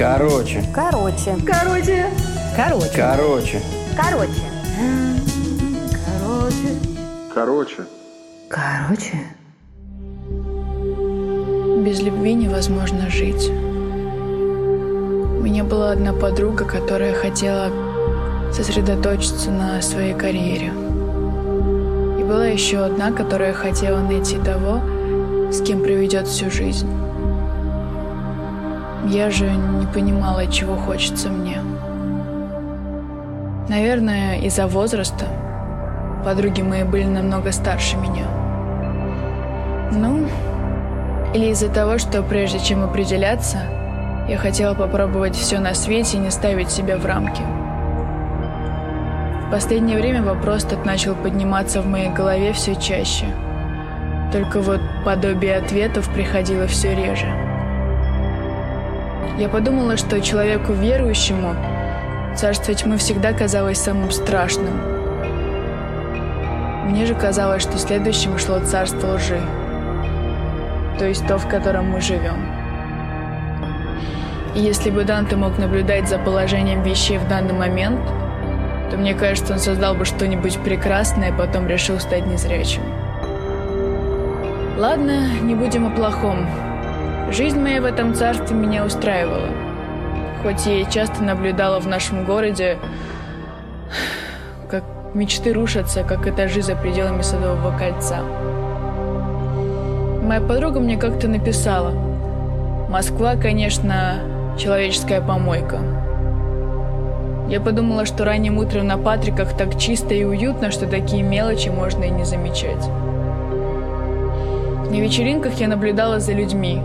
Короче. Короче. Короче. Короче. Короче. Короче. Короче. Короче. Без любви невозможно жить. У меня была одна подруга, которая хотела сосредоточиться на своей карьере. И была еще одна, которая хотела найти того, с кем проведет всю жизнь. Я же не понимала, чего хочется мне. Наверное, из-за возраста. Подруги мои были намного старше меня. Ну, или из-за того, что прежде чем определяться, я хотела попробовать все на свете и не ставить себя в рамки. В последнее время вопрос этот начал подниматься в моей голове все чаще. Только вот подобие ответов приходило все реже. Я подумала, что человеку верующему царство тьмы всегда казалось самым страшным. Мне же казалось, что следующим шло царство лжи, то есть то, в котором мы живем. И если бы Данте мог наблюдать за положением вещей в данный момент, то мне кажется, он создал бы что-нибудь прекрасное, а потом решил стать незрячим. Ладно, не будем о плохом. Жизнь моя в этом царстве меня устраивала. Хоть я и часто наблюдала в нашем городе, как мечты рушатся, как этажи за пределами Садового кольца. Моя подруга мне как-то написала. Москва, конечно, человеческая помойка. Я подумала, что ранним утром на Патриках так чисто и уютно, что такие мелочи можно и не замечать. На вечеринках я наблюдала за людьми,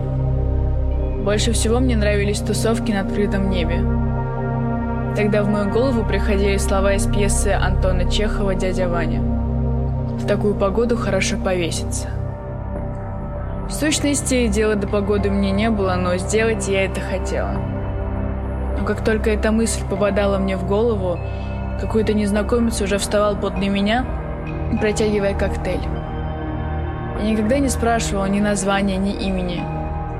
больше всего мне нравились тусовки на открытом небе. Тогда в мою голову приходили слова из пьесы Антона Чехова «Дядя Ваня». В такую погоду хорошо повеситься. В сущности, дела до погоды мне не было, но сделать я это хотела. Но как только эта мысль попадала мне в голову, какой-то незнакомец уже вставал подле меня, протягивая коктейль. Я никогда не спрашивала ни названия, ни имени –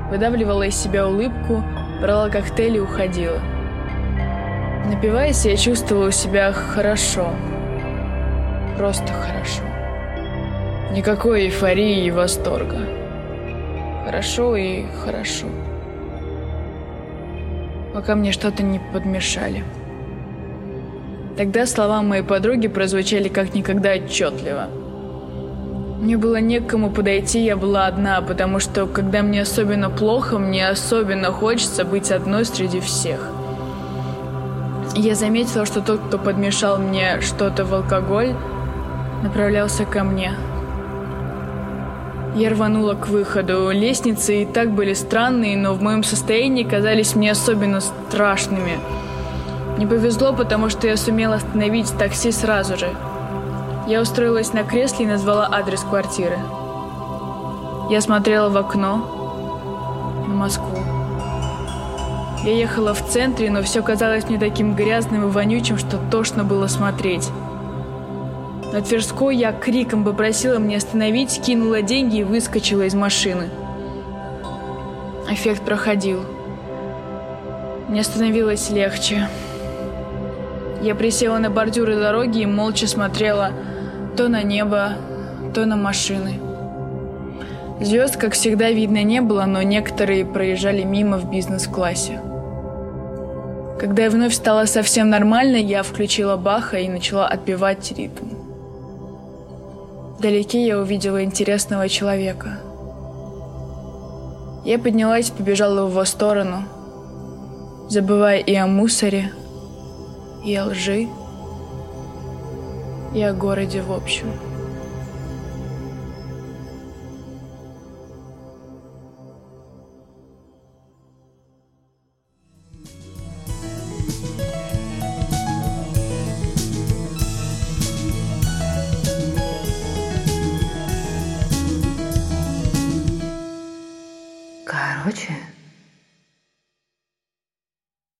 выдавливала из себя улыбку, брала коктейль и уходила. Напиваясь, я чувствовала себя хорошо. Просто хорошо. Никакой эйфории и восторга. Хорошо и хорошо. Пока мне что-то не подмешали. Тогда слова моей подруги прозвучали как никогда отчетливо – мне было некому подойти, я была одна, потому что, когда мне особенно плохо, мне особенно хочется быть одной среди всех. Я заметила, что тот, кто подмешал мне что-то в алкоголь, направлялся ко мне. Я рванула к выходу. Лестницы и так были странные, но в моем состоянии казались мне особенно страшными. Не повезло, потому что я сумела остановить такси сразу же – я устроилась на кресле и назвала адрес квартиры. Я смотрела в окно на Москву. Я ехала в центре, но все казалось мне таким грязным и вонючим, что тошно было смотреть. На Тверской я криком попросила мне остановить, кинула деньги и выскочила из машины. Эффект проходил. Мне становилось легче. Я присела на бордюры дороги и молча смотрела то на небо, то на машины. Звезд, как всегда, видно не было, но некоторые проезжали мимо в бизнес-классе. Когда я вновь стала совсем нормальной, я включила Баха и начала отбивать ритм. Вдалеке я увидела интересного человека. Я поднялась и побежала в его сторону, забывая и о мусоре, и о лжи, и о городе в общем. Короче,